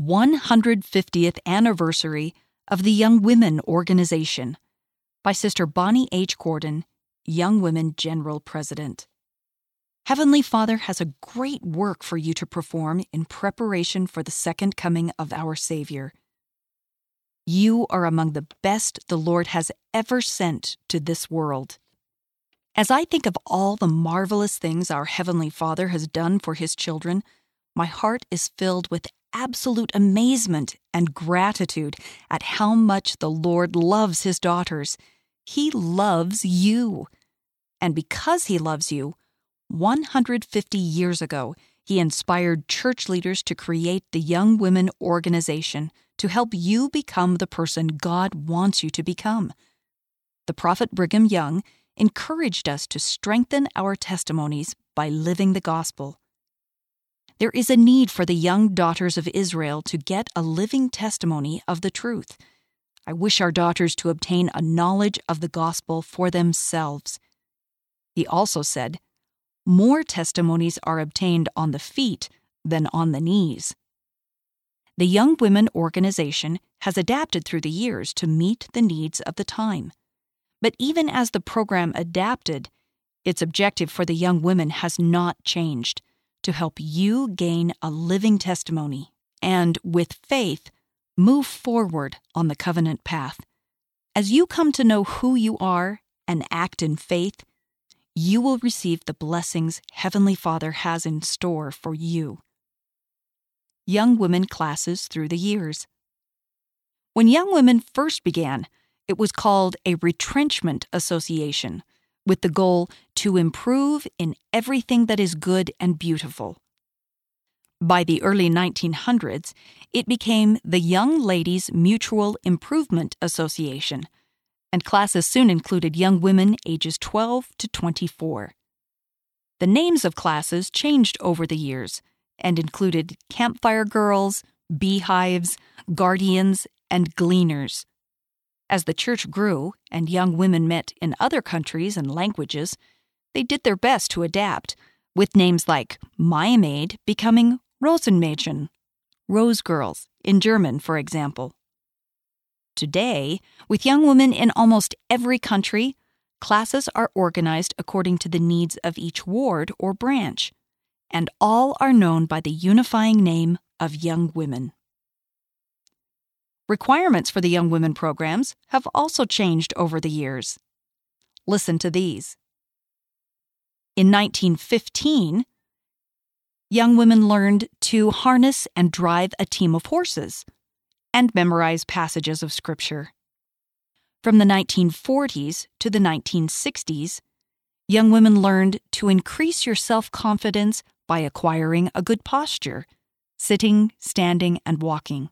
150th Anniversary of the Young Women Organization by Sister Bonnie H. Cordon, Young Women General President. Heavenly Father has a great work for you to perform in preparation for the second coming of our Savior. You are among the best the Lord has ever sent to this world. As I think of all the marvelous things our Heavenly Father has done for His children, my heart is filled with absolute amazement and gratitude at how much the Lord loves His daughters. He loves you. And because He loves you, 150 years ago, He inspired church leaders to create the Young Women Organization to help you become the person God wants you to become. The prophet Brigham Young encouraged us to strengthen our testimonies by living the gospel. There is a need for the young daughters of Israel to get a living testimony of the truth. I wish our daughters to obtain a knowledge of the gospel for themselves. He also said, More testimonies are obtained on the feet than on the knees. The Young Women Organization has adapted through the years to meet the needs of the time. But even as the program adapted, its objective for the young women has not changed to help you gain a living testimony and, with faith, move forward on the covenant path. As you come to know who you are and act in faith, you will receive the blessings Heavenly Father has in store for you. Young Women Classes Through the Years When Young Women first began, it was called a retrenchment association with the goal to improve in everything that is good and beautiful. By the early 1900s, it became the Young Ladies Mutual Improvement Association, and classes soon included young women ages 12 to 24. The names of classes changed over the years and included Campfire Girls, Beehives, Guardians, and Gleaners. As the church grew and young women met in other countries and languages, they did their best to adapt, with names like Maid becoming Rosenmädchen, Rose Girls, in German, for example. Today, with young women in almost every country, classes are organized according to the needs of each ward or branch, and all are known by the unifying name of Young Women. Requirements for the Young Women programs have also changed over the years. Listen to these. In 1915, young women learned to harness and drive a team of horses and memorize passages of Scripture. From the 1940s to the 1960s, young women learned to increase your self confidence by acquiring a good posture, sitting, standing, and walking.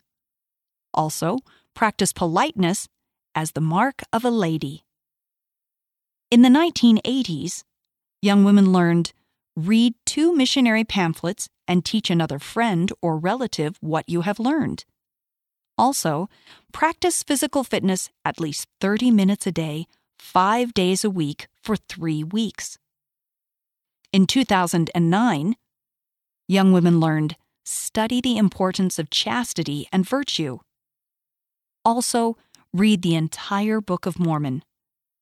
Also, practice politeness as the mark of a lady. In the 1980s, young women learned read two missionary pamphlets and teach another friend or relative what you have learned. Also, practice physical fitness at least 30 minutes a day, five days a week for three weeks. In 2009, young women learned study the importance of chastity and virtue. Also, read the entire Book of Mormon.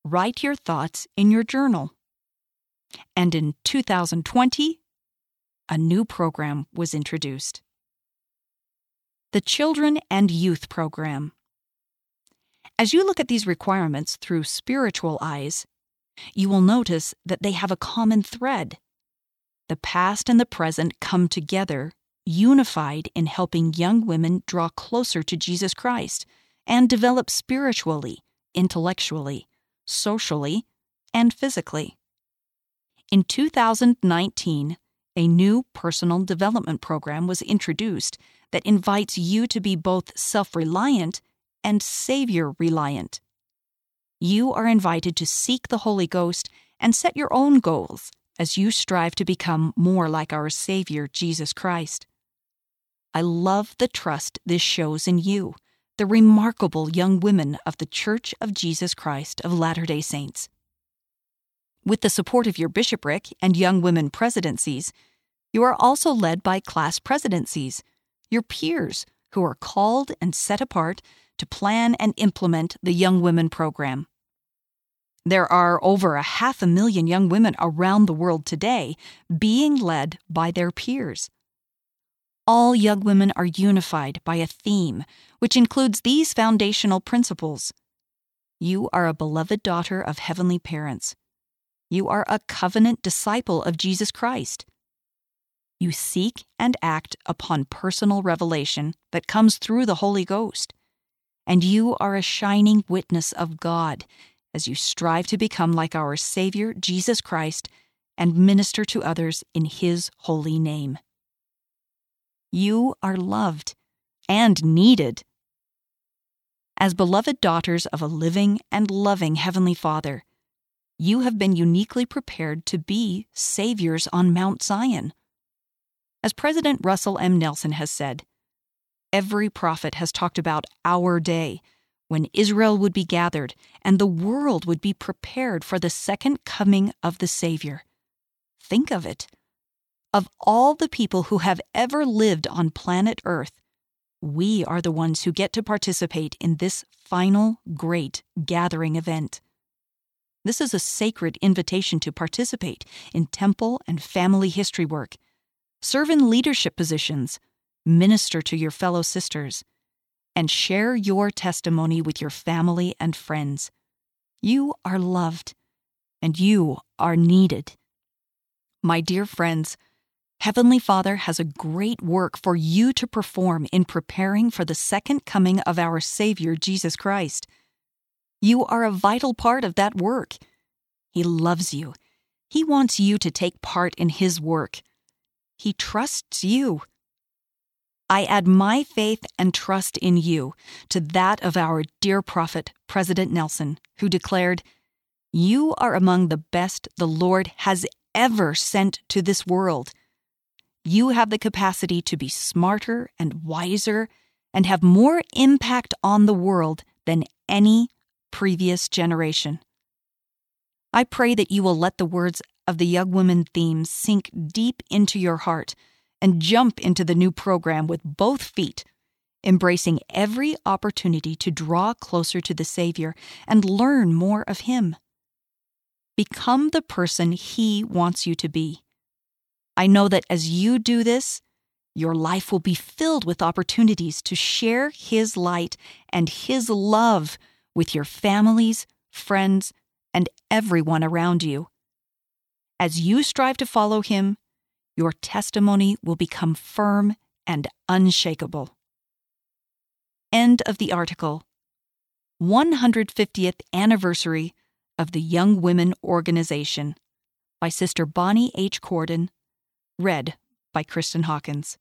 Write your thoughts in your journal. And in 2020, a new program was introduced the Children and Youth Program. As you look at these requirements through spiritual eyes, you will notice that they have a common thread. The past and the present come together, unified in helping young women draw closer to Jesus Christ and develop spiritually, intellectually, socially, and physically. In 2019, a new personal development program was introduced that invites you to be both self reliant and Savior reliant. You are invited to seek the Holy Ghost and set your own goals as you strive to become more like our Savior, Jesus Christ. I love the trust this shows in you the remarkable young women of the Church of Jesus Christ of Latter day Saints. With the support of your bishopric and young women presidencies, you are also led by class presidencies, your peers who are called and set apart to plan and implement the Young Women Program. There are over a half a million young women around the world today being led by their peers. All young women are unified by a theme, which includes these foundational principles. You are a beloved daughter of heavenly parents. You are a covenant disciple of Jesus Christ. You seek and act upon personal revelation that comes through the Holy Ghost. And you are a shining witness of God as you strive to become like our Savior, Jesus Christ, and minister to others in His holy name. You are loved and needed. As beloved daughters of a living and loving Heavenly Father, you have been uniquely prepared to be saviors on Mount Zion. As President Russell M. Nelson has said, every prophet has talked about our day when Israel would be gathered and the world would be prepared for the second coming of the Savior. Think of it. Of all the people who have ever lived on planet Earth, we are the ones who get to participate in this final great gathering event. This is a sacred invitation to participate in temple and family history work, serve in leadership positions, minister to your fellow sisters, and share your testimony with your family and friends. You are loved, and you are needed. My dear friends, Heavenly Father has a great work for you to perform in preparing for the second coming of our Savior, Jesus Christ. You are a vital part of that work. He loves you. He wants you to take part in His work. He trusts you. I add my faith and trust in you to that of our dear prophet, President Nelson, who declared, You are among the best the Lord has ever sent to this world. You have the capacity to be smarter and wiser and have more impact on the world than any previous generation. I pray that you will let the words of the Young Women theme sink deep into your heart and jump into the new program with both feet, embracing every opportunity to draw closer to the Savior and learn more of Him. Become the person He wants you to be. I know that as you do this, your life will be filled with opportunities to share His light and His love with your families, friends, and everyone around you. As you strive to follow Him, your testimony will become firm and unshakable. End of the article. 150th Anniversary of the Young Women Organization by Sister Bonnie H. Cordon. Read by Kristen Hawkins.